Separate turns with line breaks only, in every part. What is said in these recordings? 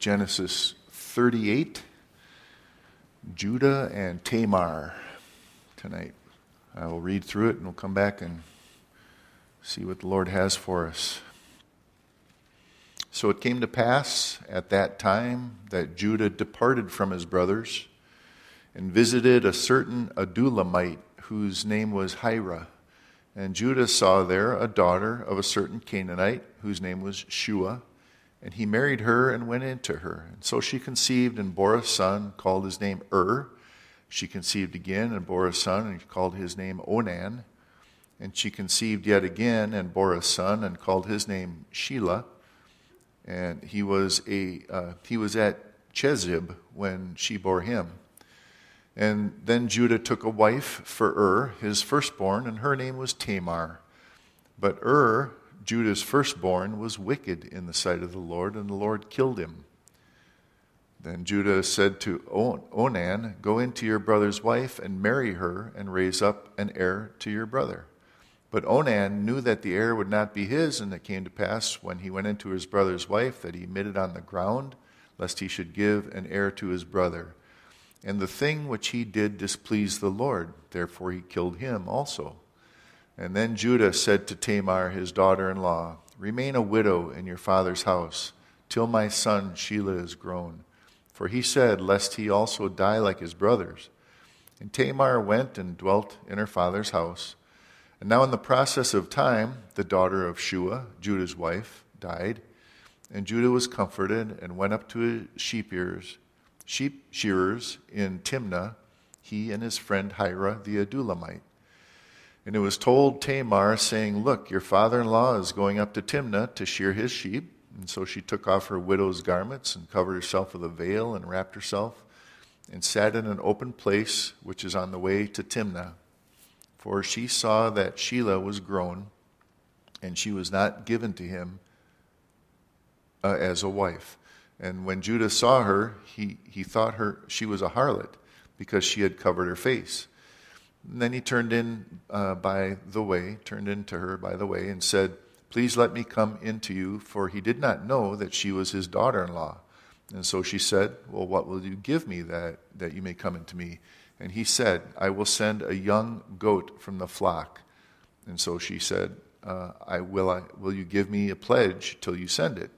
Genesis 38, Judah and Tamar tonight. I will read through it and we'll come back and see what the Lord has for us. So it came to pass at that time that Judah departed from his brothers and visited a certain Adullamite whose name was Hira. And Judah saw there a daughter of a certain Canaanite whose name was Shua. And he married her and went into her. And so she conceived and bore a son, called his name Ur. She conceived again and bore a son, and called his name Onan. And she conceived yet again and bore a son, and called his name Shelah. And he was, a, uh, he was at Chezib when she bore him. And then Judah took a wife for Ur, his firstborn, and her name was Tamar. But Ur Judah's firstborn was wicked in the sight of the Lord, and the Lord killed him. Then Judah said to Onan, Go into your brother's wife and marry her, and raise up an heir to your brother. But Onan knew that the heir would not be his, and it came to pass when he went into his brother's wife that he mitted on the ground, lest he should give an heir to his brother. And the thing which he did displeased the Lord, therefore he killed him also. And then Judah said to Tamar, his daughter in law, Remain a widow in your father's house, till my son Shelah is grown. For he said, Lest he also die like his brothers. And Tamar went and dwelt in her father's house. And now, in the process of time, the daughter of Shua, Judah's wife, died. And Judah was comforted and went up to his sheep ears, sheep shearers in Timnah, he and his friend Hira the Adullamite. And it was told Tamar, saying, Look, your father in law is going up to Timnah to shear his sheep. And so she took off her widow's garments and covered herself with a veil and wrapped herself and sat in an open place which is on the way to Timnah. For she saw that Shelah was grown, and she was not given to him uh, as a wife. And when Judah saw her, he, he thought her she was a harlot because she had covered her face. And then he turned in uh, by the way, turned into her by the way, and said, Please let me come into you, for he did not know that she was his daughter in law. And so she said, Well, what will you give me that, that you may come into me? And he said, I will send a young goat from the flock. And so she said, uh, I will, I, will you give me a pledge till you send it?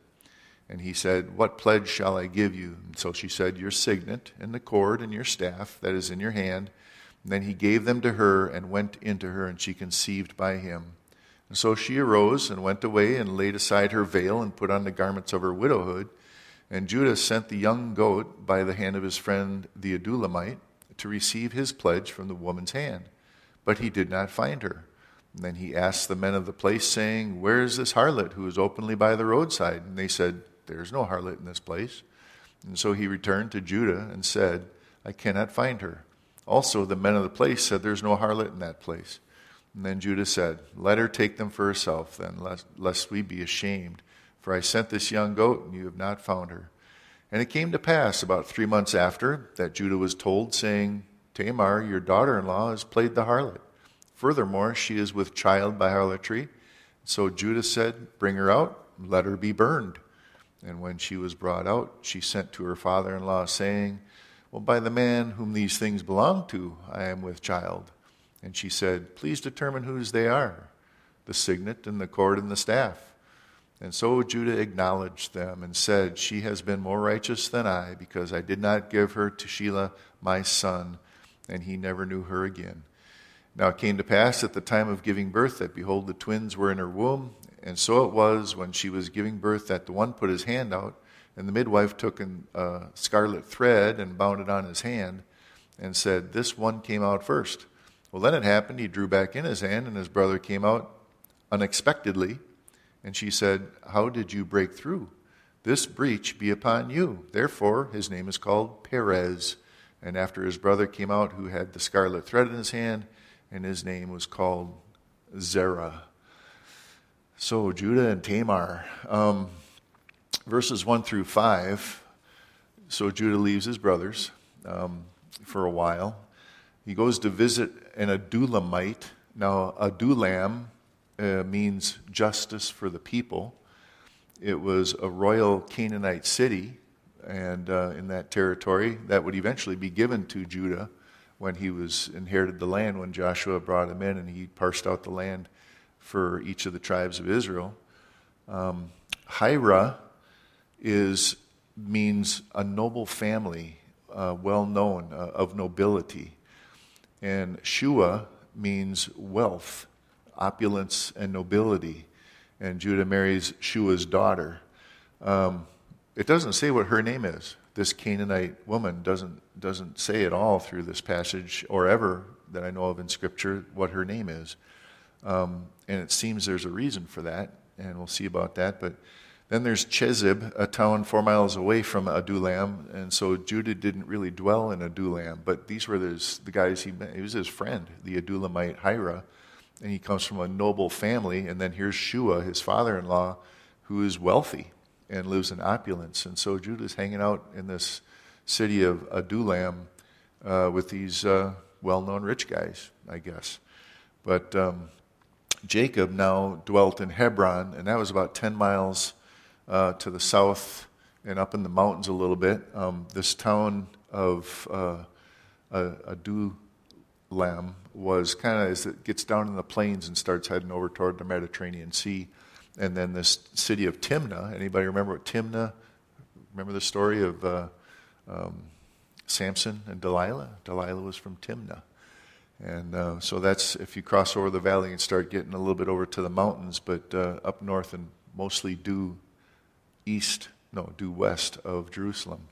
And he said, What pledge shall I give you? And so she said, Your signet and the cord and your staff that is in your hand and then he gave them to her and went into her, and she conceived by him. And so she arose and went away and laid aside her veil and put on the garments of her widowhood. And Judah sent the young goat by the hand of his friend the Adullamite to receive his pledge from the woman's hand. But he did not find her. And then he asked the men of the place, saying, Where is this harlot who is openly by the roadside? And they said, There is no harlot in this place. And so he returned to Judah and said, I cannot find her. Also, the men of the place said, There's no harlot in that place. And then Judah said, Let her take them for herself, then, lest, lest we be ashamed. For I sent this young goat, and you have not found her. And it came to pass about three months after that Judah was told, saying, Tamar, your daughter in law, has played the harlot. Furthermore, she is with child by harlotry. So Judah said, Bring her out, let her be burned. And when she was brought out, she sent to her father in law, saying, well, by the man whom these things belong to, I am with child. And she said, Please determine whose they are the signet and the cord and the staff. And so Judah acknowledged them and said, She has been more righteous than I, because I did not give her to Shelah my son, and he never knew her again. Now it came to pass at the time of giving birth that, behold, the twins were in her womb. And so it was when she was giving birth that the one put his hand out and the midwife took a scarlet thread and bound it on his hand and said, This one came out first. Well, then it happened. He drew back in his hand, and his brother came out unexpectedly. And she said, How did you break through? This breach be upon you. Therefore, his name is called Perez. And after his brother came out, who had the scarlet thread in his hand, and his name was called Zerah. So, Judah and Tamar. Um, verses 1 through 5. So Judah leaves his brothers um, for a while. He goes to visit an Adullamite. Now, Adullam uh, means justice for the people. It was a royal Canaanite city and uh, in that territory that would eventually be given to Judah when he was inherited the land when Joshua brought him in and he parsed out the land for each of the tribes of Israel. Um, Hira is means a noble family, uh, well known, uh, of nobility. And Shua means wealth, opulence, and nobility. And Judah marries Shua's daughter. Um, it doesn't say what her name is. This Canaanite woman doesn't, doesn't say at all through this passage or ever that I know of in Scripture what her name is. Um, and it seems there's a reason for that, and we'll see about that. But then there's Chezib, a town four miles away from Adullam, and so Judah didn't really dwell in Adullam, but these were his, the guys he met. He was his friend, the Adullamite Hira, and he comes from a noble family. And then here's Shua, his father-in-law, who is wealthy and lives in opulence. And so Judah's hanging out in this city of Adullam uh, with these uh, well-known rich guys, I guess. But um, Jacob now dwelt in Hebron, and that was about 10 miles uh, to the south and up in the mountains a little bit. Um, this town of uh, was kind of as it gets down in the plains and starts heading over toward the Mediterranean Sea. And then this city of Timnah. Anybody remember what Timnah? Remember the story of uh, um, Samson and Delilah? Delilah was from Timnah. And uh, so that's if you cross over the valley and start getting a little bit over to the mountains, but uh, up north and mostly due east, no, due west of Jerusalem.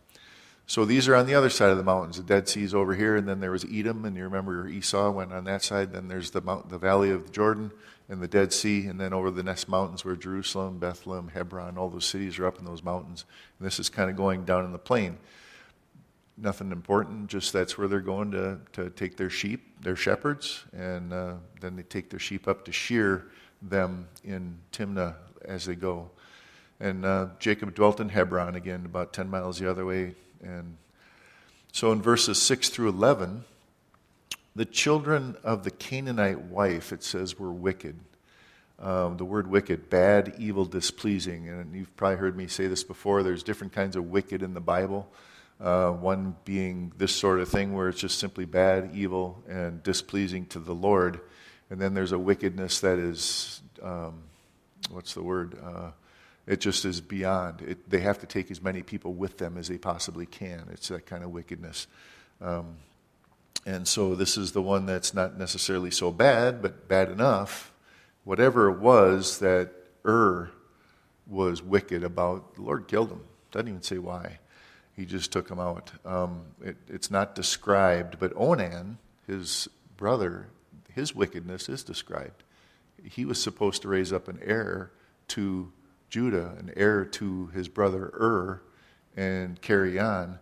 So these are on the other side of the mountains. The Dead Sea is over here, and then there was Edom, and you remember Esau went on that side. Then there's the, mount, the valley of the Jordan and the Dead Sea, and then over the next mountains where Jerusalem, Bethlehem, Hebron, all those cities are up in those mountains. And this is kind of going down in the plain. Nothing important, just that's where they're going to, to take their sheep, their shepherds, and uh, then they take their sheep up to shear them in Timnah as they go. And uh, Jacob dwelt in Hebron, again, about 10 miles the other way. And so in verses 6 through 11, the children of the Canaanite wife, it says, were wicked. Um, the word wicked, bad, evil, displeasing. And you've probably heard me say this before. There's different kinds of wicked in the Bible. Uh, one being this sort of thing where it's just simply bad, evil, and displeasing to the Lord. And then there's a wickedness that is, um, what's the word? Uh, it just is beyond. It, they have to take as many people with them as they possibly can. It's that kind of wickedness. Um, and so this is the one that's not necessarily so bad, but bad enough. Whatever it was that Ur was wicked about, the Lord killed him. Doesn't even say why. He just took him out. Um, it, it's not described, but Onan, his brother, his wickedness is described. He was supposed to raise up an heir to Judah, an heir to his brother Ur, and carry on.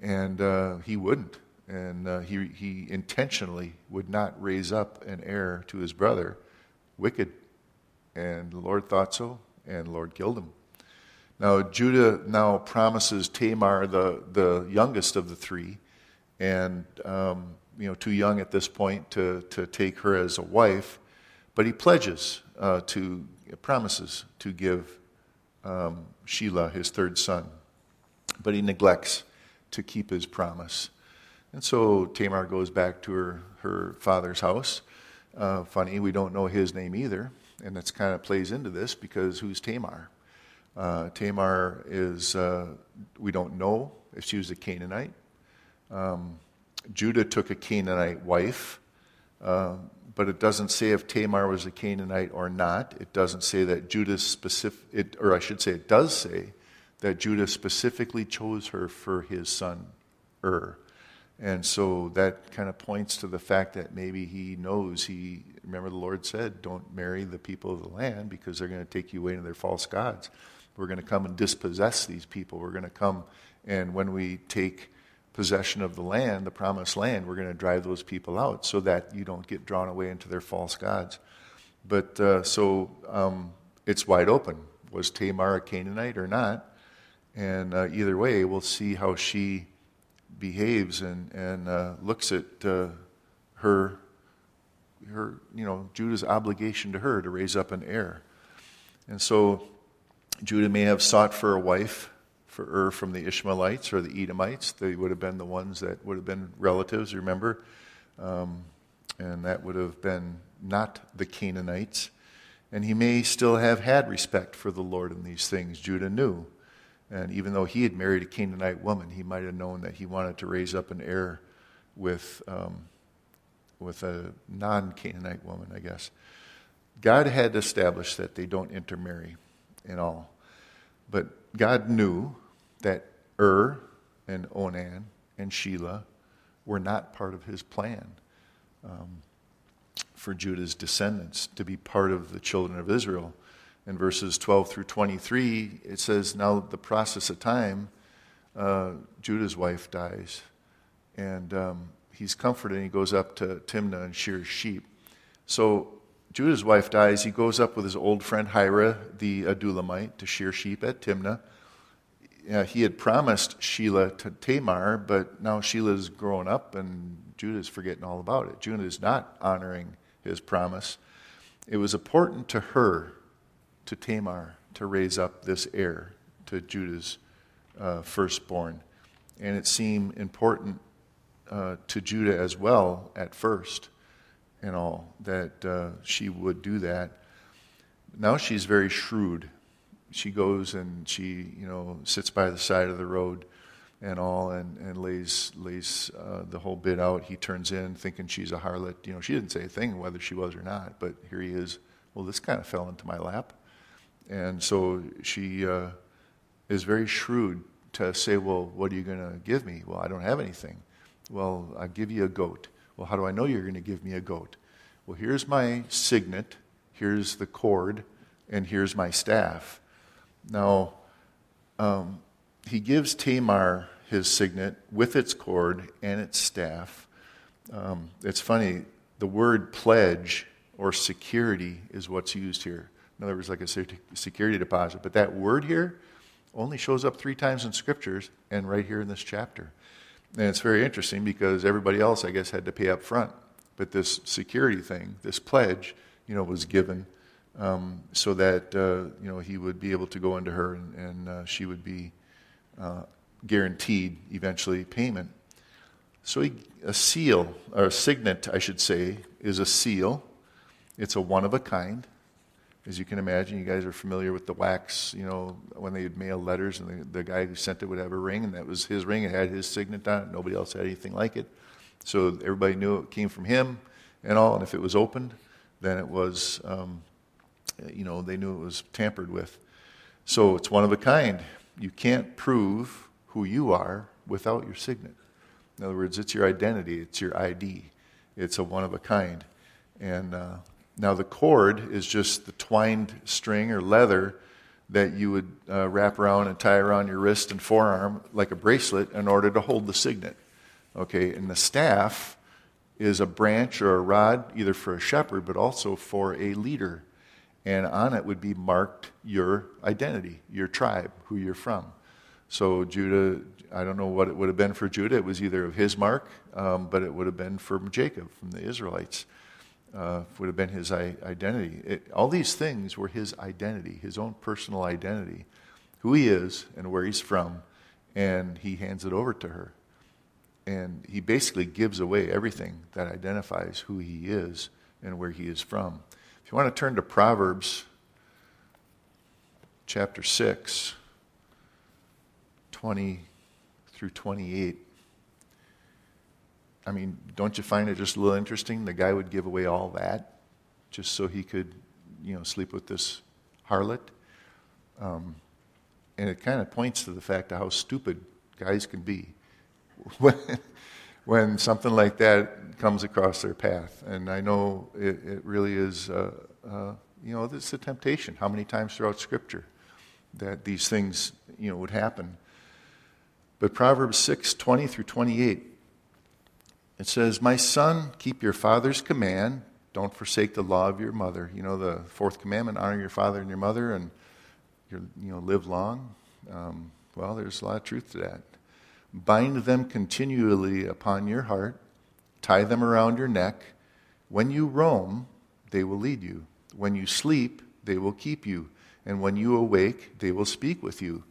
And uh, he wouldn't. And uh, he, he intentionally would not raise up an heir to his brother. Wicked. And the Lord thought so, and the Lord killed him. Now, Judah now promises Tamar, the, the youngest of the three, and um, you know, too young at this point to, to take her as a wife, but he pledges uh, to promises to give um, Shelah, his third son, but he neglects to keep his promise. And so Tamar goes back to her, her father's house. Uh, funny, we don't know his name either, and that's kind of plays into this because who's Tamar? Uh, Tamar is, uh, we don't know if she was a Canaanite. Um, Judah took a Canaanite wife. Uh, but it doesn't say if Tamar was a Canaanite or not. It doesn't say that Judah specific, it, or I should say, it does say that Judah specifically chose her for his son Ur. And so that kind of points to the fact that maybe he knows he, remember the Lord said, don't marry the people of the land because they're going to take you away to their false gods. We're going to come and dispossess these people. We're going to come, and when we take possession of the land, the promised land, we're going to drive those people out so that you don't get drawn away into their false gods. But uh, so um, it's wide open. Was Tamar a Canaanite or not? And uh, either way, we'll see how she behaves and, and uh, looks at uh, her, her, you know, Judah's obligation to her to raise up an heir. And so Judah may have sought for a wife for Ur from the Ishmaelites or the Edomites. They would have been the ones that would have been relatives, remember? Um, and that would have been not the Canaanites. And he may still have had respect for the Lord in these things. Judah knew. And even though he had married a Canaanite woman, he might have known that he wanted to raise up an heir with, um, with a non Canaanite woman, I guess. God had established that they don't intermarry in all. But God knew that Ur and Onan and Shelah were not part of his plan um, for Judah's descendants to be part of the children of Israel. In verses 12 through 23, it says, Now the process of time, uh, Judah's wife dies. And um, he's comforted and he goes up to Timnah and shears sheep. So Judah's wife dies. He goes up with his old friend Hira, the Adullamite, to shear sheep at Timnah. He had promised Shelah to Tamar, but now Shelah's grown up and Judah's forgetting all about it. Judah is not honoring his promise. It was important to her, to Tamar, to raise up this heir to Judah's uh, firstborn. And it seemed important uh, to Judah as well at first and all that uh, she would do that. Now she's very shrewd. She goes and she, you know, sits by the side of the road and all and, and lays, lays uh, the whole bit out. He turns in thinking she's a harlot. You know, she didn't say a thing whether she was or not, but here he is. Well, this kind of fell into my lap. And so she uh, is very shrewd to say, Well, what are you going to give me? Well, I don't have anything. Well, I'll give you a goat. Well, how do I know you're going to give me a goat? Well, here's my signet, here's the cord, and here's my staff. Now, um, he gives Tamar his signet with its cord and its staff. Um, it's funny, the word pledge or security is what's used here. In other words, like a security deposit. But that word here only shows up three times in scriptures and right here in this chapter. And it's very interesting because everybody else, I guess, had to pay up front. But this security thing, this pledge, you know, was given um, so that, uh, you know, he would be able to go into her and, and uh, she would be uh, guaranteed eventually payment. So he, a seal, or a signet, I should say, is a seal. It's a one of a kind. As you can imagine, you guys are familiar with the wax, you know, when they'd mail letters and the, the guy who sent it would have a ring, and that was his ring. It had his signet on it. Nobody else had anything like it. So everybody knew it came from him and all. And if it was opened, then it was, um, you know, they knew it was tampered with. So it's one of a kind. You can't prove who you are without your signet. In other words, it's your identity, it's your ID. It's a one of a kind. And uh, now the cord is just the twined string or leather that you would uh, wrap around and tie around your wrist and forearm like a bracelet in order to hold the signet. Okay, and the staff is a branch or a rod, either for a shepherd, but also for a leader. And on it would be marked your identity, your tribe, who you're from. So Judah, I don't know what it would have been for Judah. It was either of his mark, um, but it would have been from Jacob, from the Israelites. Uh, would have been his identity. It, all these things were his identity, his own personal identity, who he is and where he's from, and he hands it over to her and he basically gives away everything that identifies who he is and where he is from. You want to turn to Proverbs chapter 6, 20 through 28. I mean, don't you find it just a little interesting? The guy would give away all that just so he could, you know, sleep with this harlot. Um, and it kind of points to the fact of how stupid guys can be when, something like that comes across their path. And I know it, it really is, uh, uh, you know, it's a temptation. How many times throughout Scripture that these things, you know, would happen. But Proverbs 6, 20 through 28, it says, My son, keep your father's command. Don't forsake the law of your mother. You know, the fourth commandment, honor your father and your mother and, you know, live long. Um, well, there's a lot of truth to that. Bind them continually upon your heart, tie them around your neck. When you roam, they will lead you. When you sleep, they will keep you. And when you awake, they will speak with you.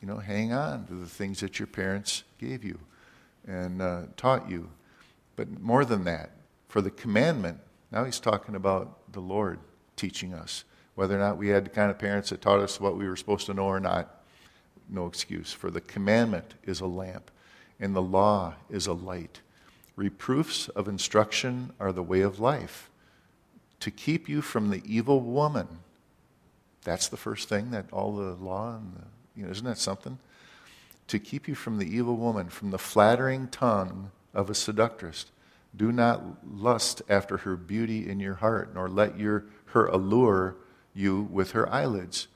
you know, hang on to the things that your parents gave you and uh, taught you. But more than that, for the commandment, now he's talking about the Lord teaching us. Whether or not we had the kind of parents that taught us what we were supposed to know or not, no excuse. For the commandment is a lamp, and the law is a light. Reproofs of instruction are the way of life, to keep you from the evil woman. That's the first thing that all the law and the, you know, isn't that something? To keep you from the evil woman, from the flattering tongue of a seductress. Do not lust after her beauty in your heart, nor let your, her allure you with her eyelids.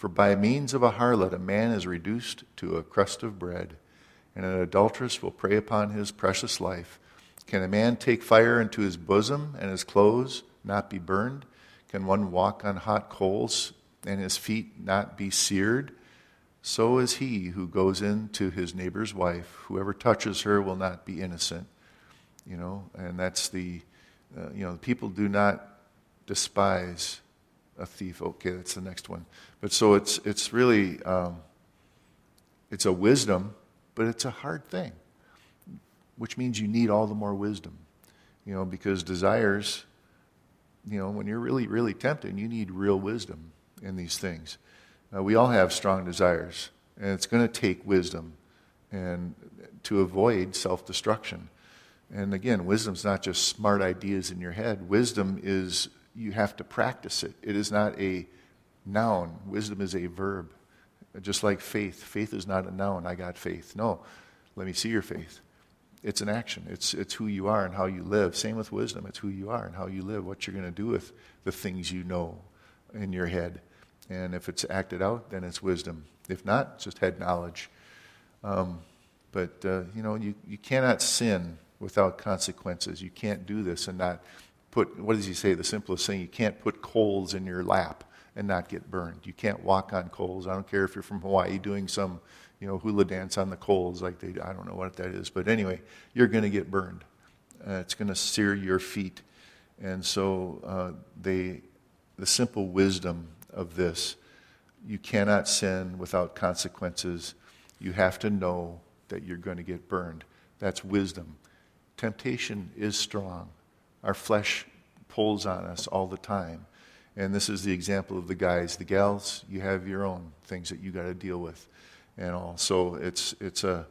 For by means of a harlot, a man is reduced to a crust of bread, and an adulteress will prey upon his precious life. Can a man take fire into his bosom and his clothes not be burned? Can one walk on hot coals and his feet not be seared? So is he who goes in to his neighbor's wife. Whoever touches her will not be innocent. You know, and that's the, uh, you know, the people do not despise a thief. Okay, that's the next one. But so it's, it's really, um, it's a wisdom, but it's a hard thing, which means you need all the more wisdom. You know, because desires, you know, when you're really, really tempted, you need real wisdom in these things. Uh, we all have strong desires, and it's going to take wisdom and to avoid self-destruction. And again, wisdom's not just smart ideas in your head. Wisdom is you have to practice it. It is not a noun, wisdom is a verb. Just like faith. Faith is not a noun, I got faith. No, let me see your faith. It's an action, it's, it's who you are and how you live. Same with wisdom, it's who you are and how you live, what you're going to do with the things you know in your head. And if it's acted out, then it's wisdom. If not, it's just head knowledge. Um, but, uh, you know, you, you cannot sin without consequences. You can't do this and not put, what does he say? The simplest thing, you can't put coals in your lap and not get burned. You can't walk on coals. I don't care if you're from Hawaii doing some, you know, hula dance on the coals like they, I don't know what that is. But anyway, you're going to get burned. Uh, it's going to sear your feet. And so uh, they, the simple wisdom of this, you cannot sin without consequences. You have to know that you're going to get burned. That's wisdom. Temptation is strong. Our flesh pulls on us all the time. And this is the example of the guys. The gals, you have your own things that you got to deal with and all. So it's, it's a,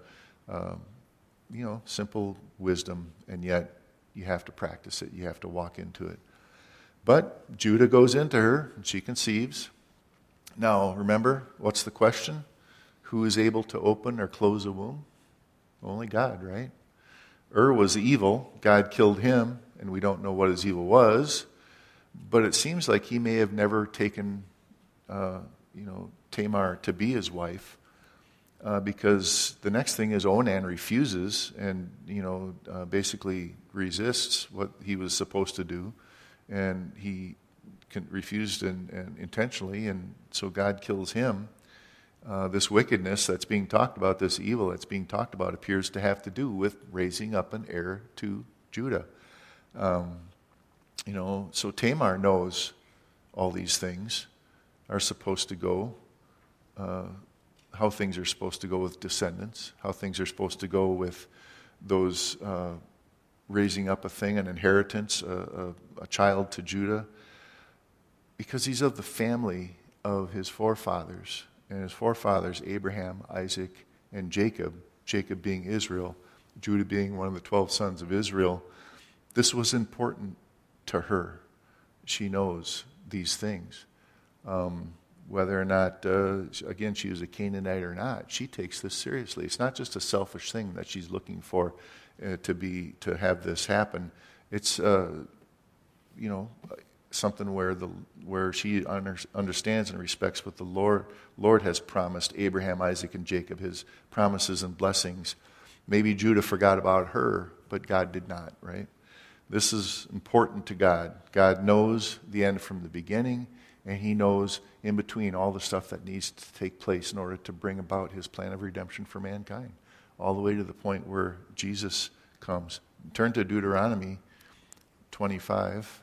um, you know, simple wisdom, and yet you have to practice it. You have to walk into it. But Judah goes into her, and she conceives. Now, remember, what's the question? Who is able to open or close a womb? Only God, right? Ur was evil. God killed him, and we don't know what his evil was. But it seems like he may have never taken, uh, you know, Tamar to be his wife, uh, because the next thing is Onan refuses and you know uh, basically resists what he was supposed to do, and he refused and, and intentionally, and so God kills him. Uh, this wickedness that's being talked about, this evil that's being talked about, appears to have to do with raising up an heir to Judah. Um, you know, so Tamar knows all these things are supposed to go, uh, how things are supposed to go with descendants, how things are supposed to go with those uh, raising up a thing, an inheritance, a, a, a child to Judah, because he's of the family of his forefathers and his forefathers, Abraham, Isaac, and Jacob, Jacob being Israel, Judah being one of the 12 sons of Israel, this was important to her. She knows these things. Um, whether or not, uh, again, she is a Canaanite or not, she takes this seriously. It's not just a selfish thing that she's looking for uh, to be to have this happen. It's, uh, you know, something where the where she under, understands and respects what the Lord Lord has promised Abraham, Isaac, and Jacob, His promises and blessings. Maybe Judah forgot about her, but God did not. Right? This is important to God. God knows the end from the beginning, and He knows in between all the stuff that needs to take place in order to bring about His plan of redemption for mankind, all the way to the point where Jesus comes. Turn to Deuteronomy 25.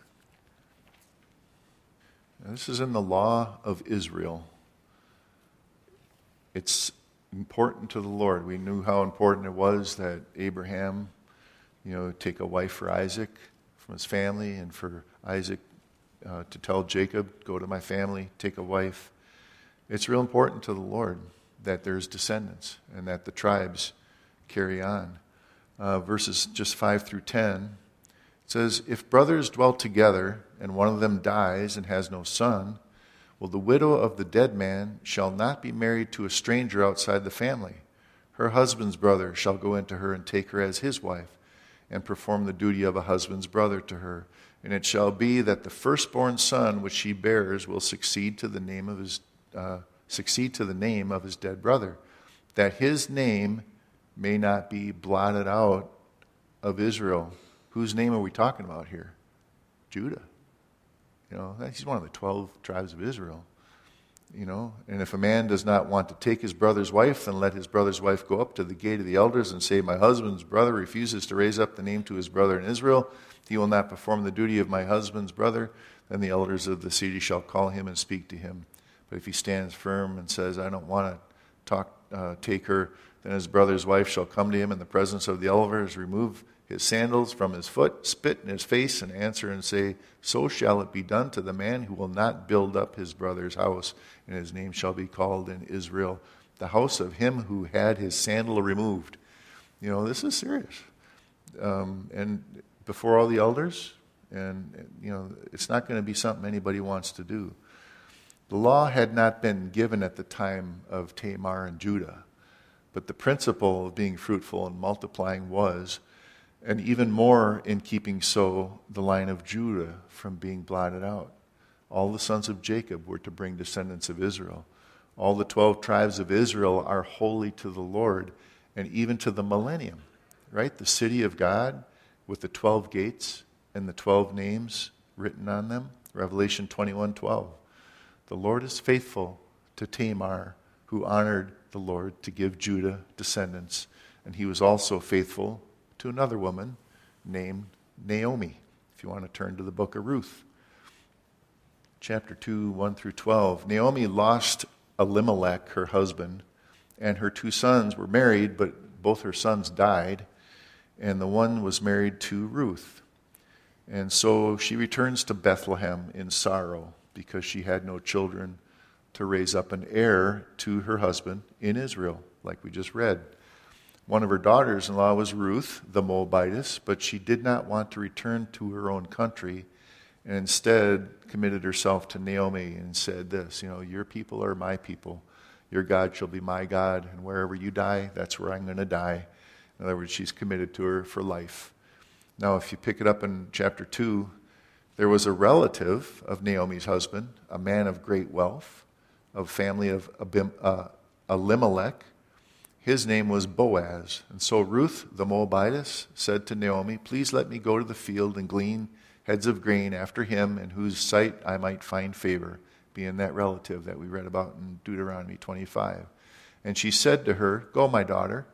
Now, this is in the law of Israel. It's important to the Lord. We knew how important it was that Abraham, you know, take a wife for Isaac from his family and for Isaac uh, to tell Jacob, go to my family, take a wife. It's real important to the Lord that there's descendants and that the tribes carry on. Uh, verses just 5 through 10 it says, If brothers dwell together and one of them dies and has no son, well, the widow of the dead man shall not be married to a stranger outside the family. Her husband's brother shall go into her and take her as his wife, and perform the duty of a husband's brother to her. And it shall be that the firstborn son which she bears will succeed to the name of his uh, succeed to the name of his dead brother, that his name may not be blotted out of Israel. Whose name are we talking about here? Judah. You know, he's one of the 12 tribes of Israel. You know, and if a man does not want to take his brother's wife, then let his brother's wife go up to the gate of the elders and say, My husband's brother refuses to raise up the name to his brother in Israel. He will not perform the duty of my husband's brother. Then the elders of the city shall call him and speak to him. But if he stands firm and says, I don't want to talk, uh, take her, then his brother's wife shall come to him in the presence of the elders, remove his sandals from his foot, spit in his face, and answer and say, So shall it be done to the man who will not build up his brother's house, and his name shall be called in Israel, the house of him who had his sandal removed. You know, this is serious. Um, and before all the elders, and, you know, it's not going to be something anybody wants to do. The law had not been given at the time of Tamar and Judah, but the principle of being fruitful and multiplying was and even more in keeping so the line of Judah from being blotted out. All the sons of Jacob were to bring descendants of Israel. All the 12 tribes of Israel are holy to the Lord and even to the millennium, right? The city of God with the 12 gates and the 12 names written on them. Revelation 21 12. The Lord is faithful to Tamar, who honored the Lord to give Judah descendants, and he was also faithful to another woman named Naomi. If you want to turn to the book of Ruth, chapter 2, 1 through 12. Naomi lost Elimelech, her husband, and her two sons were married, but both her sons died, and the one was married to Ruth. And so she returns to Bethlehem in sorrow because she had no children to raise up an heir to her husband in Israel, like we just read. One of her daughters in law was Ruth, the Moabitess, but she did not want to return to her own country and instead committed herself to Naomi and said this You know, your people are my people. Your God shall be my God, and wherever you die, that's where I'm going to die. In other words, she's committed to her for life. Now, if you pick it up in chapter 2, there was a relative of Naomi's husband, a man of great wealth, of family of Abim, uh, Elimelech, his name was Boaz. And so Ruth the Moabitess said to Naomi, Please let me go to the field and glean heads of grain after him, in whose sight I might find favor, being that relative that we read about in Deuteronomy 25. And she said to her, Go, my daughter.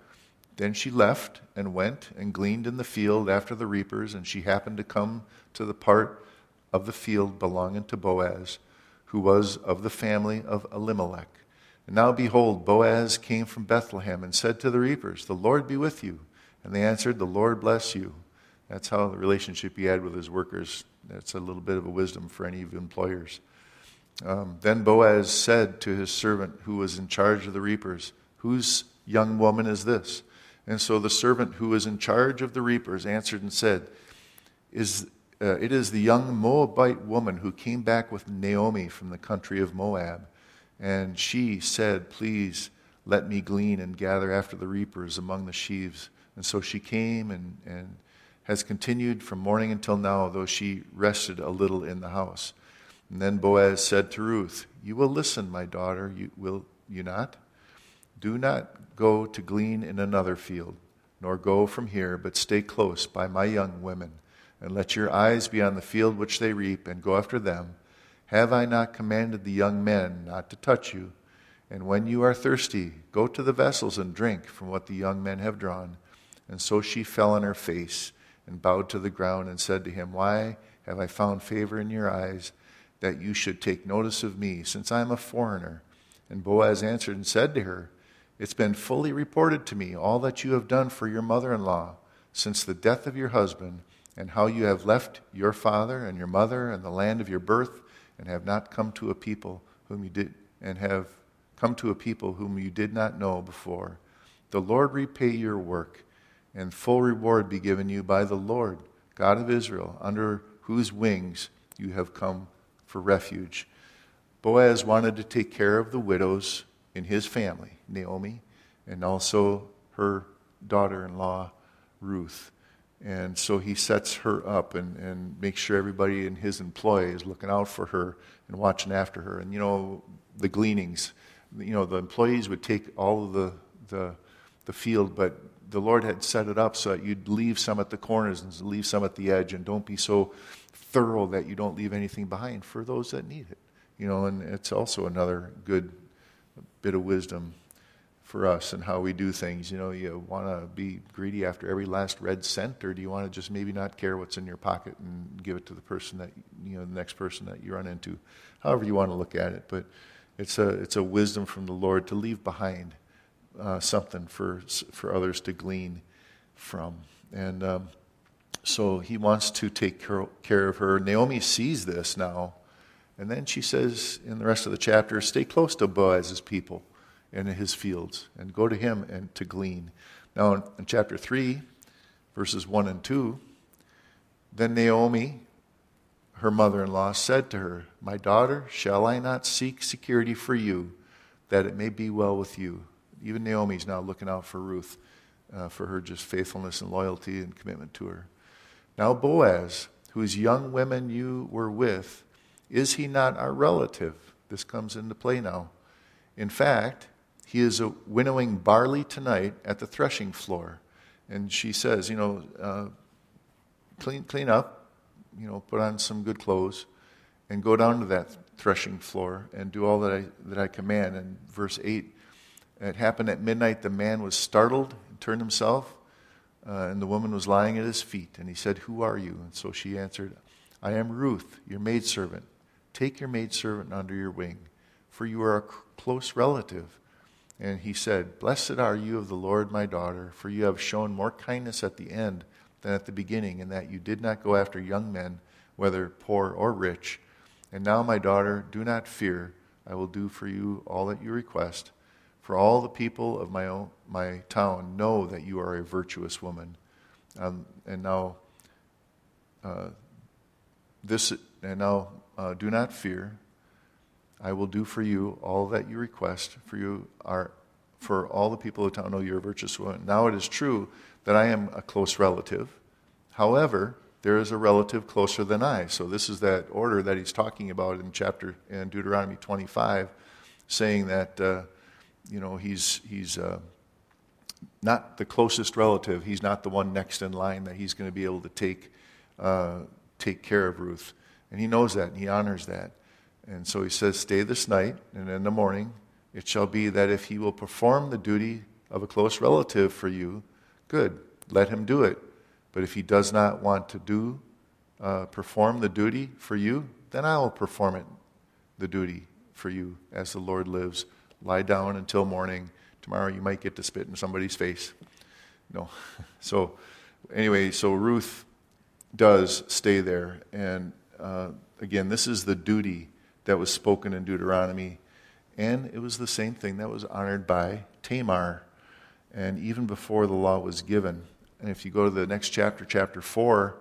Then she left and went and gleaned in the field after the reapers, and she happened to come to the part of the field belonging to Boaz, who was of the family of Elimelech. And now behold, Boaz came from Bethlehem and said to the reapers, The Lord be with you. And they answered, The Lord bless you. That's how the relationship he had with his workers. That's a little bit of a wisdom for any of employers. Um, then Boaz said to his servant who was in charge of the reapers, Whose young woman is this? And so the servant who was in charge of the reapers answered and said, is, uh, It is the young Moabite woman who came back with Naomi from the country of Moab. And she said, Please let me glean and gather after the reapers among the sheaves. And so she came and, and has continued from morning until now, though she rested a little in the house. And then Boaz said to Ruth, You will listen, my daughter, you, will you not? Do not go to glean in another field, nor go from here, but stay close by my young women, and let your eyes be on the field which they reap, and go after them have I not commanded the young men not to touch you? And when you are thirsty, go to the vessels and drink from what the young men have drawn. And so she fell on her face and bowed to the ground and said to him, Why have I found favor in your eyes that you should take notice of me, since I am a foreigner? And Boaz answered and said to her, It's been fully reported to me all that you have done for your mother in law since the death of your husband, and how you have left your father and your mother and the land of your birth, and have not come to a people whom you did, and have come to a people whom you did not know before. The Lord repay your work, and full reward be given you by the Lord, God of Israel, under whose wings you have come for refuge. Boaz wanted to take care of the widows in his family, Naomi, and also her daughter in law, Ruth. And so he sets her up and, and makes sure everybody in his employ is looking out for her and watching after her. And, you know, the gleanings, you know, the employees would take all of the, the, the field, but the Lord had set it up so that you'd leave some at the corners and leave some at the edge, and don't be so thorough that you don't leave anything behind for those that need it. You know, and it's also another good bit of wisdom for us and how we do things. You know, you want to be greedy after every last red cent, or do you want to just maybe not care what's in your pocket and give it to the person that you know, the next person that you run into, however you want to look at it. But it's a it's a wisdom from the Lord to leave behind uh, something for for others to glean from, and um, so He wants to take care, care of her. Naomi sees this now. And then she says in the rest of the chapter, stay close to Boaz's people and his fields and go to him and to glean. Now, in, in chapter 3, verses 1 and 2, then Naomi, her mother in law, said to her, My daughter, shall I not seek security for you, that it may be well with you? Even Naomi's now looking out for Ruth, uh, for her just faithfulness and loyalty and commitment to her. Now, Boaz, whose young women you were with, is he not our relative? This comes into play now. In fact, he is winnowing barley tonight at the threshing floor. And she says, you know, uh, clean, clean up, you know, put on some good clothes, and go down to that threshing floor and do all that I, that I command. And verse 8, it happened at midnight. The man was startled and turned himself, uh, and the woman was lying at his feet. And he said, Who are you? And so she answered, I am Ruth, your maidservant. Take your maidservant under your wing, for you are a close relative and he said, Blessed are you of the Lord, my daughter, for you have shown more kindness at the end than at the beginning, in that you did not go after young men, whether poor or rich. And now, my daughter, do not fear. I will do for you all that you request. For all the people of my, own, my town know that you are a virtuous woman. Um, and now, uh, this, and now, uh, do not fear. I will do for you all that you request, for you are for all the people of town know you're a virtuous woman. Now it is true that I am a close relative. However, there is a relative closer than I. So this is that order that he's talking about in chapter in Deuteronomy 25, saying that uh, you know he's he's uh, not the closest relative. He's not the one next in line that he's going to be able to take uh, take care of Ruth, and he knows that and he honors that. And so he says, Stay this night, and in the morning it shall be that if he will perform the duty of a close relative for you, good, let him do it. But if he does not want to do, uh, perform the duty for you, then I will perform it, the duty for you, as the Lord lives. Lie down until morning. Tomorrow you might get to spit in somebody's face. No. So, anyway, so Ruth does stay there. And uh, again, this is the duty that was spoken in Deuteronomy. And it was the same thing that was honored by Tamar, and even before the law was given. And if you go to the next chapter, chapter 4,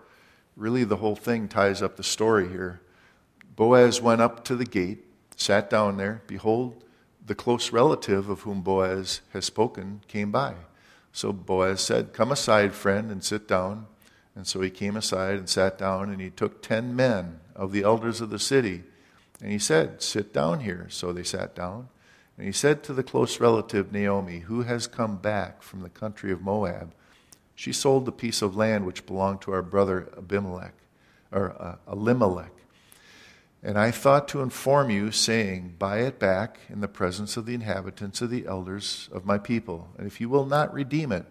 really the whole thing ties up the story here. Boaz went up to the gate, sat down there. Behold, the close relative of whom Boaz has spoken came by. So Boaz said, Come aside, friend, and sit down. And so he came aside and sat down, and he took ten men of the elders of the city and he said, Sit down here. So they sat down. And he said to the close relative Naomi, who has come back from the country of Moab, She sold the piece of land which belonged to our brother Abimelech, or uh, Elimelech. And I thought to inform you, saying, Buy it back in the presence of the inhabitants of the elders of my people. And if you will not redeem it,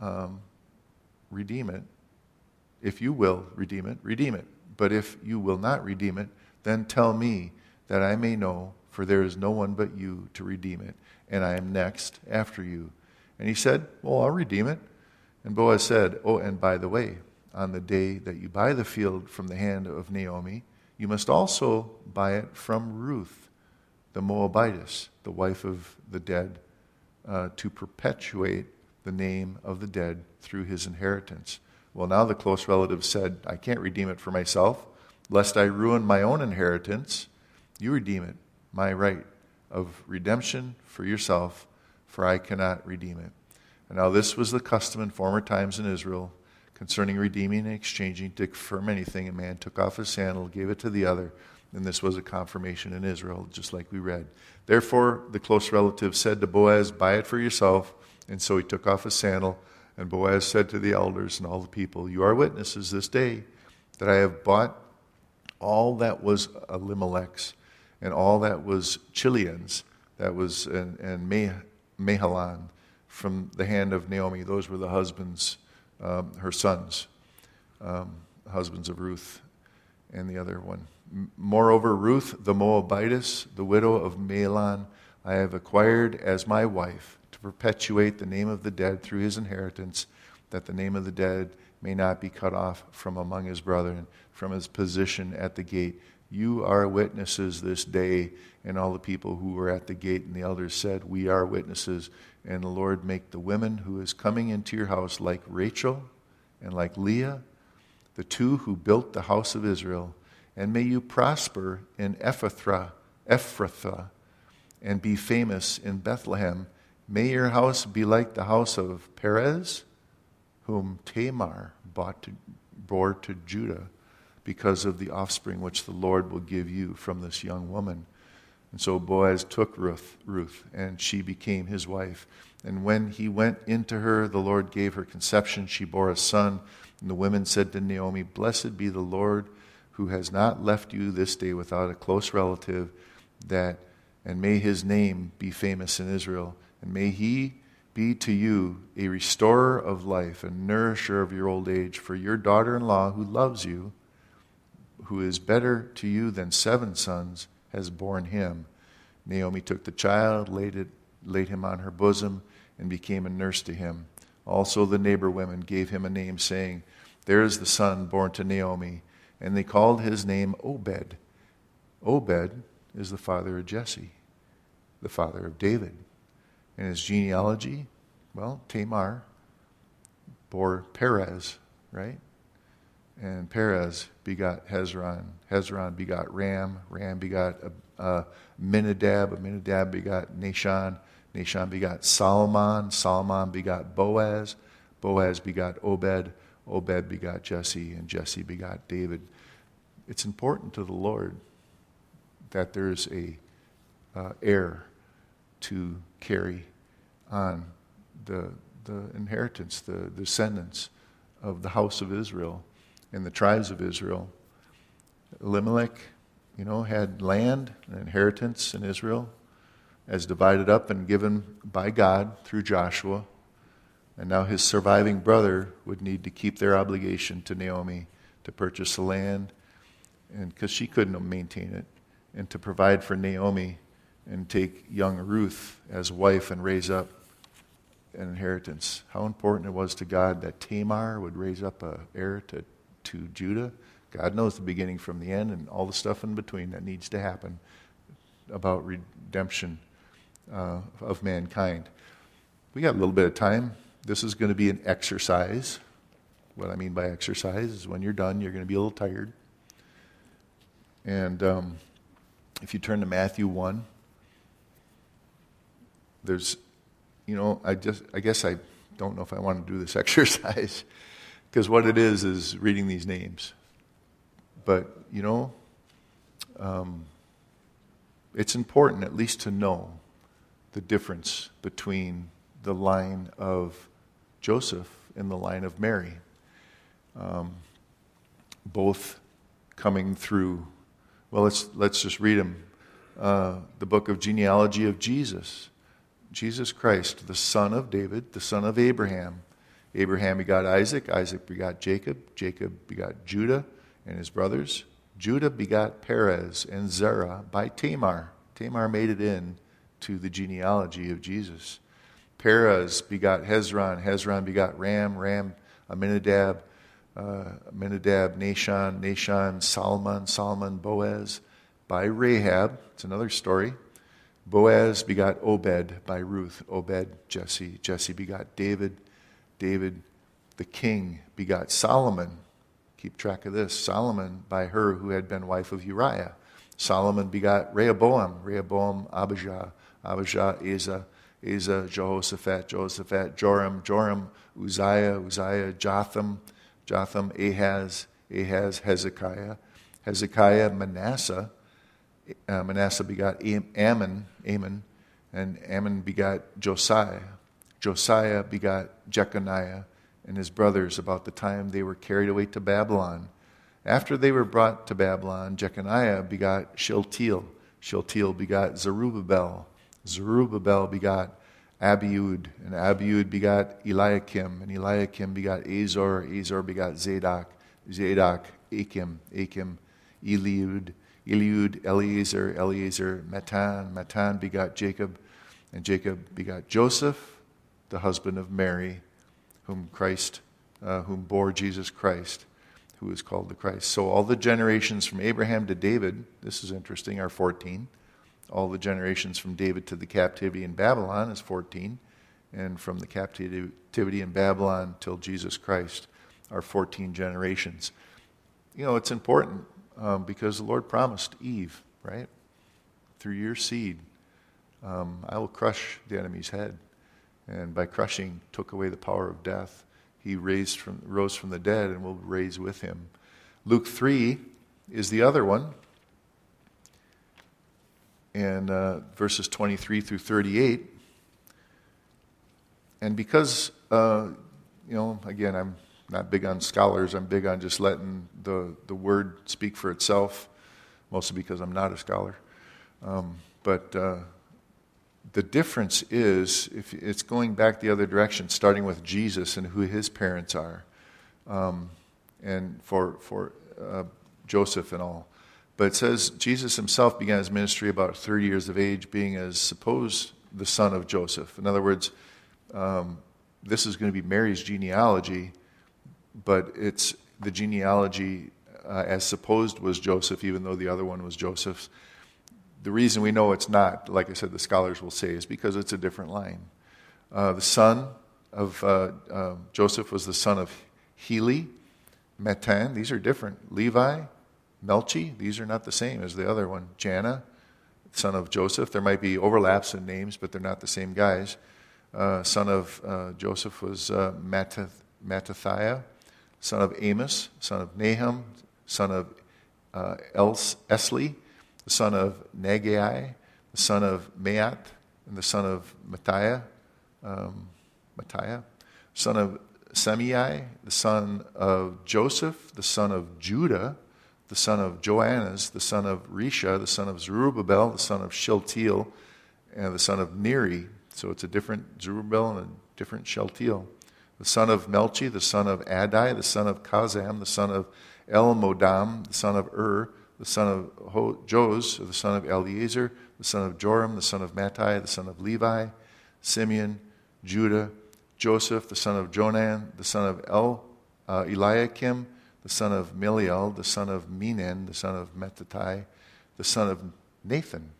um, redeem it. If you will redeem it, redeem it. But if you will not redeem it, then tell me that I may know, for there is no one but you to redeem it. and I am next after you. And he said, Well, I'll redeem it. And Boaz said, Oh, and by the way, on the day that you buy the field from the hand of Naomi, you must also buy it from Ruth, the Moabitess, the wife of the dead, uh, to perpetuate the name of the dead through his inheritance. Well, now the close relative said, I can't redeem it for myself, lest I ruin my own inheritance. You redeem it, my right of redemption for yourself, for I cannot redeem it. And now this was the custom in former times in Israel concerning redeeming and exchanging to confirm anything. A man took off his sandal, gave it to the other, and this was a confirmation in Israel, just like we read. Therefore, the close relative said to Boaz, Buy it for yourself. And so he took off his sandal, and Boaz said to the elders and all the people, You are witnesses this day that I have bought all that was Elimelech's and all that was Chilion's, that was, and, and Mahlon from the hand of Naomi. Those were the husbands, um, her sons, um, husbands of Ruth, and the other one. Moreover, Ruth the Moabitess, the widow of Mahlon, I have acquired as my wife to perpetuate the name of the dead through his inheritance, that the name of the dead may not be cut off from among his brethren, from his position at the gate. You are witnesses this day. And all the people who were at the gate and the elders said, We are witnesses. And the Lord make the women who is coming into your house like Rachel and like Leah, the two who built the house of Israel. And may you prosper in Ephrathah, Ephrathah and be famous in Bethlehem. May your house be like the house of Perez, whom Tamar to, bore to Judah because of the offspring which the Lord will give you from this young woman. And so Boaz took Ruth, Ruth, and she became his wife. And when he went into her, the Lord gave her conception. She bore a son. And the women said to Naomi, Blessed be the Lord who has not left you this day without a close relative, that and may his name be famous in Israel, and may he be to you a restorer of life and nourisher of your old age, for your daughter in law who loves you who is better to you than seven sons, has borne him. Naomi took the child, laid, it, laid him on her bosom, and became a nurse to him. Also, the neighbor women gave him a name, saying, There is the son born to Naomi. And they called his name Obed. Obed is the father of Jesse, the father of David. And his genealogy, well, Tamar bore Perez, right? And Perez begot Hezron. Hezron begot Ram. Ram begot uh, Minadab. Minadab begot Nahshon. Nahshon begot Solomon. Solomon begot Boaz. Boaz begot Obed. Obed begot Jesse, and Jesse begot David. It's important to the Lord that there's a uh, heir to carry on the, the inheritance, the descendants of the house of Israel in the tribes of Israel. Elimelech, you know, had land and inheritance in Israel as divided up and given by God through Joshua. And now his surviving brother would need to keep their obligation to Naomi to purchase the land, and because she couldn't maintain it, and to provide for Naomi and take young Ruth as wife and raise up an inheritance. How important it was to God that Tamar would raise up an heir to to Judah. God knows the beginning from the end and all the stuff in between that needs to happen about redemption uh, of mankind. We got a little bit of time. This is going to be an exercise. What I mean by exercise is when you're done, you're going to be a little tired. And um, if you turn to Matthew 1, there's, you know, I just, I guess I don't know if I want to do this exercise. Because what it is is reading these names. But, you know, um, it's important at least to know the difference between the line of Joseph and the line of Mary. Um, both coming through, well, let's, let's just read them. Uh, the book of genealogy of Jesus. Jesus Christ, the son of David, the son of Abraham Abraham begot Isaac, Isaac begot Jacob, Jacob begot Judah and his brothers. Judah begot Perez and Zerah by Tamar. Tamar made it in to the genealogy of Jesus. Perez begot Hezron, Hezron begot Ram, Ram Aminadab, uh, Amminadab Nahshon, Nahshon Salmon, Salmon Boaz by Rahab. It's another story. Boaz begot Obed by Ruth, Obed Jesse, Jesse begot David, David the king begot Solomon. Keep track of this. Solomon by her who had been wife of Uriah. Solomon begot Rehoboam, Rehoboam Abijah, Abijah Asa, Asa Jehoshaphat, Jehoshaphat Joram, Joram Uzziah, Uzziah Jotham, Jotham Ahaz, Ahaz Hezekiah, Hezekiah Manasseh, uh, Manasseh begot Amon, Amon, and Amon begot Josiah. Josiah begot Jeconiah and his brothers about the time they were carried away to Babylon. After they were brought to Babylon, Jeconiah begot Shealtiel. Shealtiel begot Zerubbabel. Zerubbabel begot Abiud, and Abiud begot Eliakim, and Eliakim begot Azor. Azor begot Zadok. Zadok, Achim, Achim, Eliud, Eliud, Eleazar, Eleazar, Matan, Matthan begot Jacob, and Jacob begot Joseph, the husband of Mary, whom Christ, uh, whom bore Jesus Christ, who is called the Christ. So all the generations from Abraham to David, this is interesting, are 14. All the generations from David to the captivity in Babylon is 14. And from the captivity in Babylon till Jesus Christ are 14 generations. You know, it's important um, because the Lord promised Eve, right? Through your seed, um, I will crush the enemy's head. And by crushing, took away the power of death. He raised from, rose from the dead and will raise with him. Luke 3 is the other one. And uh, verses 23 through 38. And because, uh, you know, again, I'm not big on scholars. I'm big on just letting the, the word speak for itself, mostly because I'm not a scholar. Um, but uh, the difference is if it's going back the other direction, starting with Jesus and who his parents are, um, and for, for uh, Joseph and all. But it says Jesus himself began his ministry about 30 years of age, being as supposed the son of Joseph. In other words, um, this is going to be Mary's genealogy, but it's the genealogy uh, as supposed was Joseph, even though the other one was Joseph's. The reason we know it's not, like I said, the scholars will say, is because it's a different line. Uh, the son of uh, uh, Joseph was the son of Heli, Matthan. These are different. Levi, Melchi. These are not the same as the other one. Janna, son of Joseph. There might be overlaps in names, but they're not the same guys. Uh, son of uh, Joseph was uh, Mattath- Mattathiah son of Amos, son of Nahum, son of uh, Els- Esli, the son of Nagai, the son of Maat, and the son of Mattiah, um, Mattiah, son of Semei, the son of Joseph, the son of Judah, the son of Joannas, the son of Risha, the son of Zerubbabel, the son of Shealtiel, and the son of Neri. So it's a different Zerubbabel and a different Shealtiel the son of Melchi, the son of Adai, the son of Kazam, the son of Elmodam, the son of Ur, the son of Jos, the son of Eleazar, the son of Joram, the son of Mattai, the son of Levi, Simeon, Judah, Joseph, the son of Jonan, the son of El, uh, Eliakim, the son of Miliel, the son of Menan, the son of Mattattai, the son of Nathan,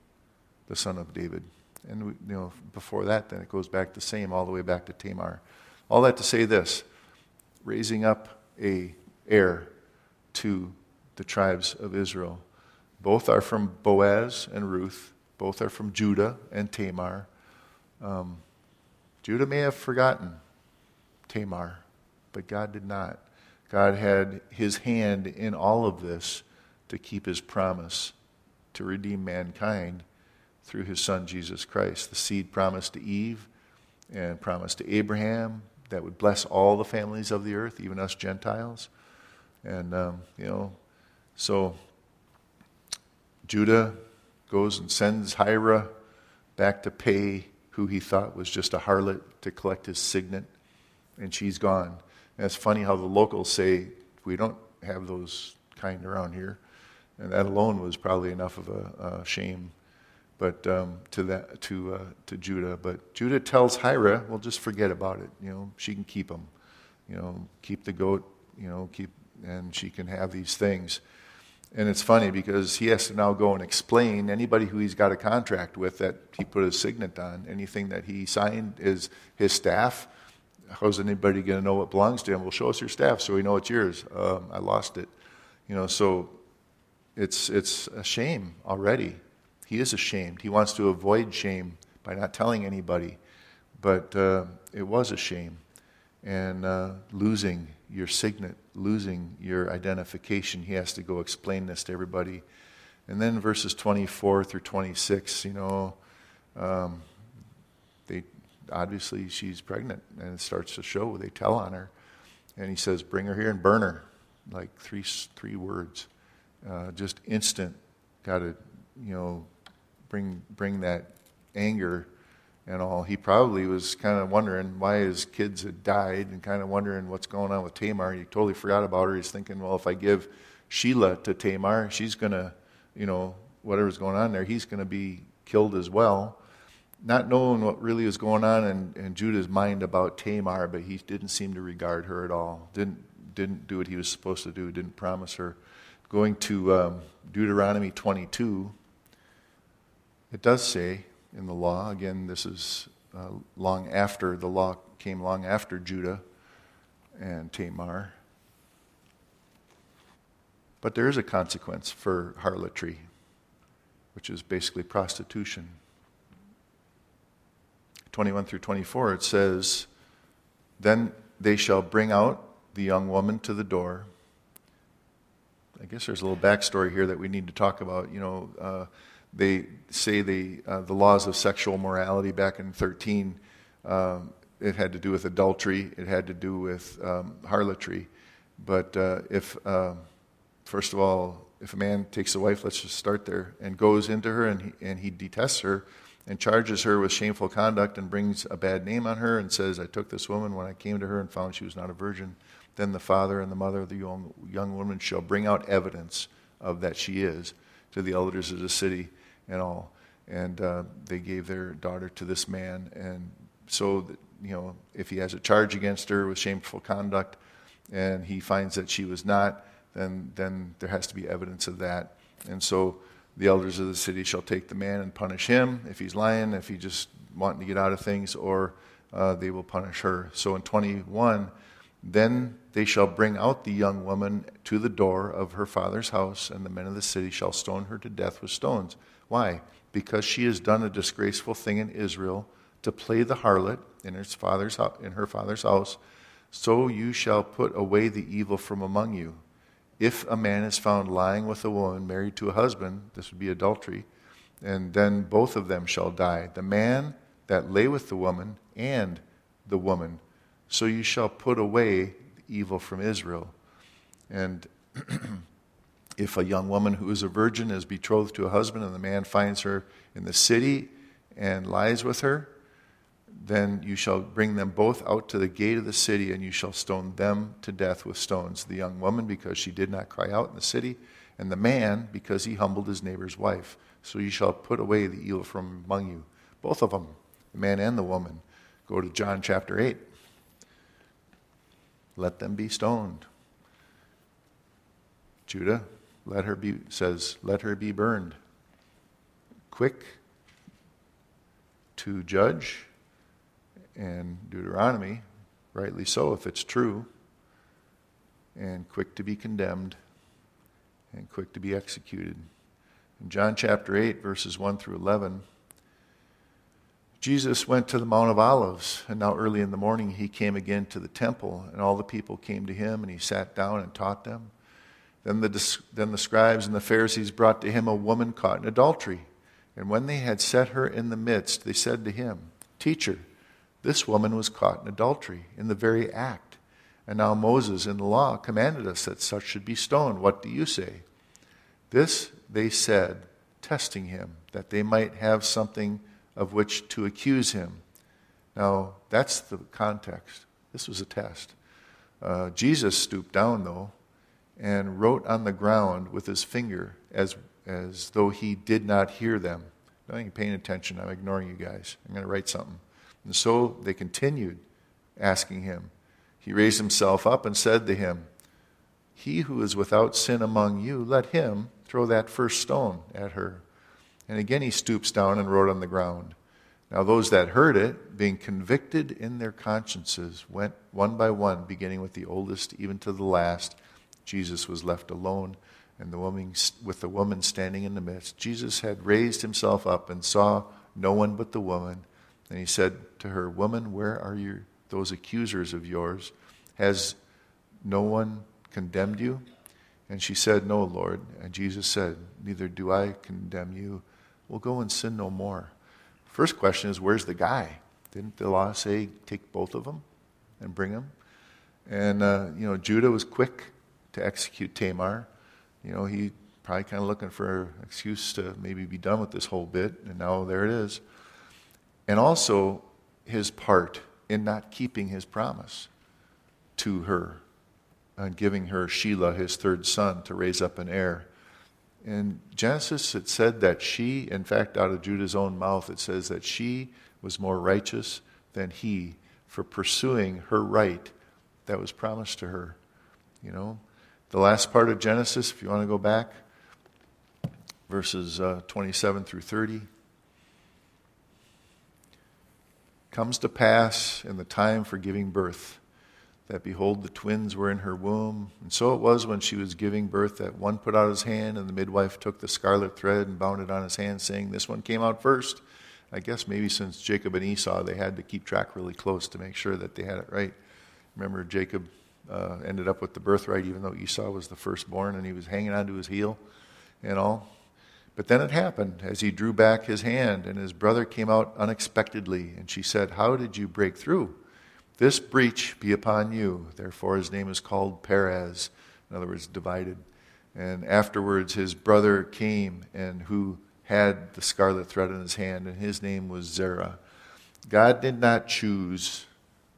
the son of David. And we, you know, before that, then it goes back the same all the way back to Tamar. All that to say this raising up a heir to the tribes of Israel. Both are from Boaz and Ruth, both are from Judah and Tamar. Um, Judah may have forgotten Tamar, but God did not. God had his hand in all of this to keep his promise to redeem mankind through his son Jesus Christ. The seed promised to Eve and promised to Abraham that would bless all the families of the earth, even us Gentiles. And, um, you know, so Judah goes and sends Hirah back to pay who he thought was just a harlot to collect his signet, and she's gone. And it's funny how the locals say, we don't have those kind around here. And that alone was probably enough of a, a shame. but um, to that to uh, to Judah. But Judah tells Hirah, "Well, just forget about it. You know, she can keep them. You know, keep the goat. You know, keep and she can have these things." And it's funny because he has to now go and explain anybody who he's got a contract with that he put his signet on, anything that he signed is his staff. How's anybody going to know what belongs to him? Well, show us your staff so we know it's yours. Um, I lost it. You know, so it's, it's a shame already. He is ashamed. He wants to avoid shame by not telling anybody. But uh, it was a shame. And uh, losing your signet, losing your identification. He has to go explain this to everybody. And then verses 24 through 26, you know, um, they obviously she's pregnant, and it starts to show. They tell on her, and he says, "Bring her here and burn her," like three three words, uh, just instant. Got to, you know, bring bring that anger and all. He probably was kind of wondering why his kids had died and kind of wondering what's going on with Tamar. He totally forgot about her. He's thinking, well, if I give Shelah to Tamar, she's going to, you know, whatever's going on there, he's going to be killed as well. Not knowing what really was going on in, in Judah's mind about Tamar, but he didn't seem to regard her at all. Didn't didn't do what he was supposed to do. Didn't promise her. Going to um, Deuteronomy 22, it does say in the law. Again, this is uh, long after the law came long after Judah and Tamar. But there is a consequence for harlotry, which is basically prostitution. 21 through 24, it says, Then they shall bring out the young woman to the door. I guess there's a little backstory here that we need to talk about. You know, uh, they say the, uh, the laws of sexual morality back in 13, um, it had to do with adultery, it had to do with um, harlotry. But uh, if, uh, first of all, if a man takes a wife, let's just start there, and goes into her and he, and he detests her and charges her with shameful conduct and brings a bad name on her and says, I took this woman when I came to her and found she was not a virgin, then the father and the mother of the young, young woman shall bring out evidence of that she is to the elders of the city and all. And uh, they gave their daughter to this man. And so, that, you know, if he has a charge against her with shameful conduct and he finds that she was not, then, then there has to be evidence of that. And so the elders of the city shall take the man and punish him if he's lying, if he's just wanting to get out of things, or uh, they will punish her. So in 21, then they shall bring out the young woman to the door of her father's house, and the men of the city shall stone her to death with stones. Why? Because she has done a disgraceful thing in Israel to play the harlot in her father's, in her father's house. So you shall put away the evil from among you. If a man is found lying with a woman married to a husband, this would be adultery, and then both of them shall die the man that lay with the woman and the woman. So you shall put away the evil from Israel. And if a young woman who is a virgin is betrothed to a husband and the man finds her in the city and lies with her, then you shall bring them both out to the gate of the city and you shall stone them to death with stones. The young woman, because she did not cry out in the city, and the man, because he humbled his neighbor's wife. So you shall put away the evil from among you. Both of them, the man and the woman. Go to John chapter 8. Let them be stoned. Judah let her be, says, let her be burned. Quick to judge, and Deuteronomy, rightly so if it's true, and quick to be condemned, and quick to be executed. In John chapter 8, verses 1 through 11, Jesus went to the Mount of Olives, and now early in the morning he came again to the temple, and all the people came to him, and he sat down and taught them. Then the, then the scribes and the Pharisees brought to him a woman caught in adultery. And when they had set her in the midst, they said to him, Teacher, this woman was caught in adultery in the very act. And now Moses in the law commanded us that such should be stoned. What do you say? This they said, testing him, that they might have something of which to accuse him. Now, that's the context. This was a test. Uh, Jesus stooped down, though, and wrote on the ground with his finger as, as though he did not hear them. I ain't paying attention. I'm ignoring you guys. I'm going to write something. And so they continued asking him. He raised himself up and said to him, He who is without sin among you, let him throw that first stone at her. And again he stoops down and wrote on the ground. Now those that heard it, being convicted in their consciences, went one by one, beginning with the oldest even to the last. Jesus was left alone, and the woman, with the woman standing in the midst. Jesus had raised himself up and saw no one but the woman. And he said to her, Woman, where are you, those accusers of yours? Has no one condemned you? And she said, No, Lord. And Jesus said, Neither do I condemn you. Well, go and sin no more. First question is, where's the guy? Didn't the law say take both of them and bring them? And, uh, you know, Judah was quick to execute Tamar. You know, he probably kind of looking for an excuse to maybe be done with this whole bit, and now there it is. And also his part in not keeping his promise to her and giving her Shelah, his third son, to raise up an heir. In Genesis, it said that she, in fact, out of Judah's own mouth, it says that she was more righteous than he for pursuing her right that was promised to her. You know, the last part of Genesis, if you want to go back, verses uh, 27 through 30. Comes to pass in the time for giving birth that behold, the twins were in her womb. And so it was when she was giving birth that one put out his hand, and the midwife took the scarlet thread and bound it on his hand, saying, This one came out first. I guess maybe since Jacob and Esau, they had to keep track really close to make sure that they had it right. Remember, Jacob uh, ended up with the birthright, even though Esau was the firstborn and he was hanging onto his heel and all. But then it happened as he drew back his hand, and his brother came out unexpectedly. And she said, How did you break through? This breach be upon you. Therefore, his name is called Perez, in other words, divided. And afterwards, his brother came, and who had the scarlet thread in his hand, and his name was Zerah. God did not choose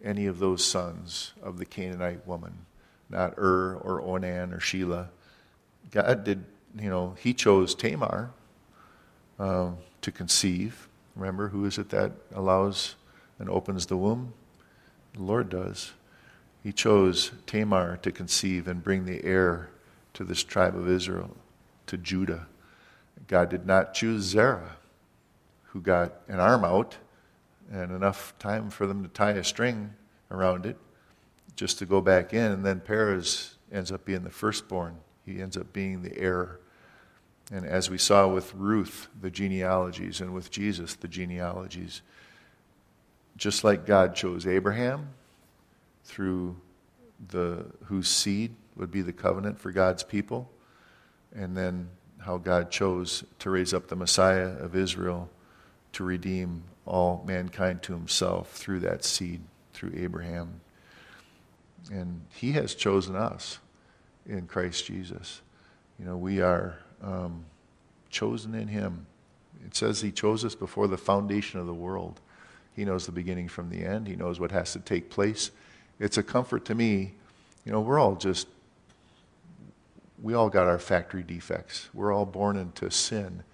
any of those sons of the Canaanite woman, not Ur or Onan or Shelah. God did, you know, he chose Tamar um, to conceive. Remember, who is it that allows and opens the womb? The Lord does. He chose Tamar to conceive and bring the heir to this tribe of Israel, to Judah. God did not choose Zerah, who got an arm out and enough time for them to tie a string around it just to go back in. And then Perez ends up being the firstborn, he ends up being the heir. And as we saw with Ruth, the genealogies, and with Jesus, the genealogies, just like God chose Abraham through the whose seed would be the covenant for God's people, and then how God chose to raise up the Messiah of Israel to redeem all mankind to himself through that seed, through Abraham. And he has chosen us in Christ Jesus. You know, we are um, chosen in him. It says he chose us before the foundation of the world. He knows the beginning from the end. He knows what has to take place. It's a comfort to me. You know, we're all just, we all got our factory defects. We're all born into sin,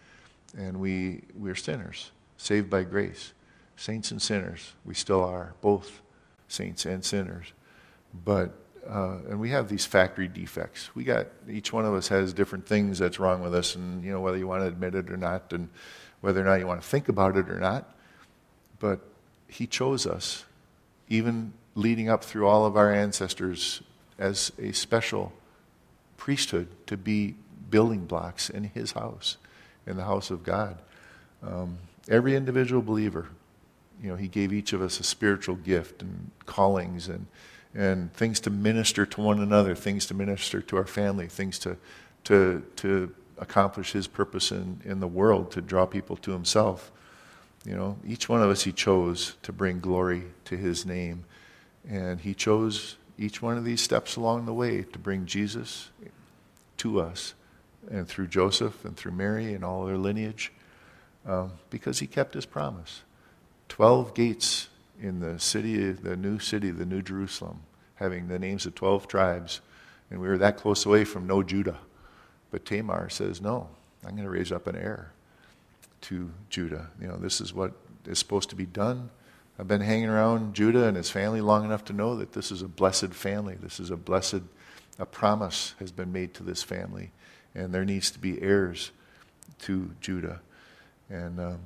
and we, we're sinners, saved by grace. Saints and sinners, we still are, both saints and sinners. But, uh, and we have these factory defects. We got, each one of us has different things that's wrong with us, and, you know, whether you want to admit it or not, and whether or not you want to think about it or not but He chose us, even leading up through all of our ancestors, as a special priesthood to be building blocks in His house, in the house of God. Um, every individual believer, you know, He gave each of us a spiritual gift and callings and and things to minister to one another, things to minister to our family, things to to to accomplish His purpose in in the world to draw people to Himself. You know, each one of us, He chose to bring glory to His name. And He chose each one of these steps along the way to bring Jesus to us. And through Joseph and through Mary and all their lineage, um, because He kept His promise. Twelve gates in the city, the new city, the new Jerusalem, having the names of 12 tribes. And we were that close away from no Judah. But Tamar says, No, I'm going to raise up an heir. to Judah. You know, this is what is supposed to be done. I've been hanging around Judah and his family long enough to know that this is a blessed family. This is a blessed, a promise has been made to this family. And there needs to be heirs to Judah. And um,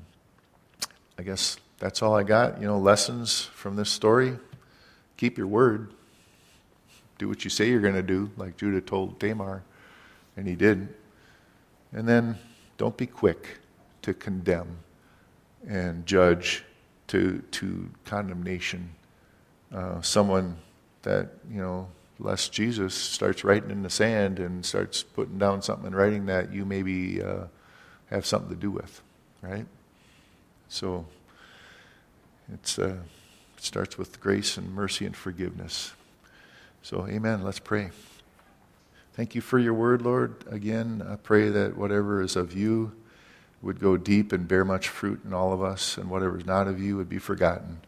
I guess that's all I got. You know, lessons from this story. Keep your word. Do what you say you're going to do, like Judah told Tamar, and he did. And then don't be quick to condemn and judge to, to condemnation. Uh, someone that, you know, less Jesus starts writing in the sand and starts putting down something and writing that you maybe uh, have something to do with, right? So it's, uh, it starts with grace and mercy and forgiveness. So, amen. Let's pray. Thank you for your word, Lord. Again, I pray that whatever is of you would go deep and bear much fruit in all of us, and whatever is not of you would be forgotten,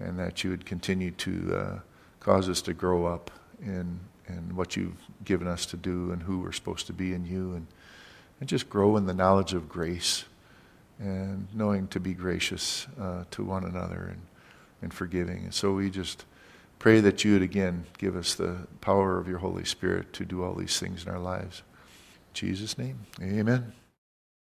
and that you would continue to uh, cause us to grow up in, in what you've given us to do and who we're supposed to be in you, and, and just grow in the knowledge of grace and knowing to be gracious uh, to one another and, and forgiving. And so we just pray that you would again give us the power of your Holy Spirit to do all these things in our lives. In Jesus' name, amen.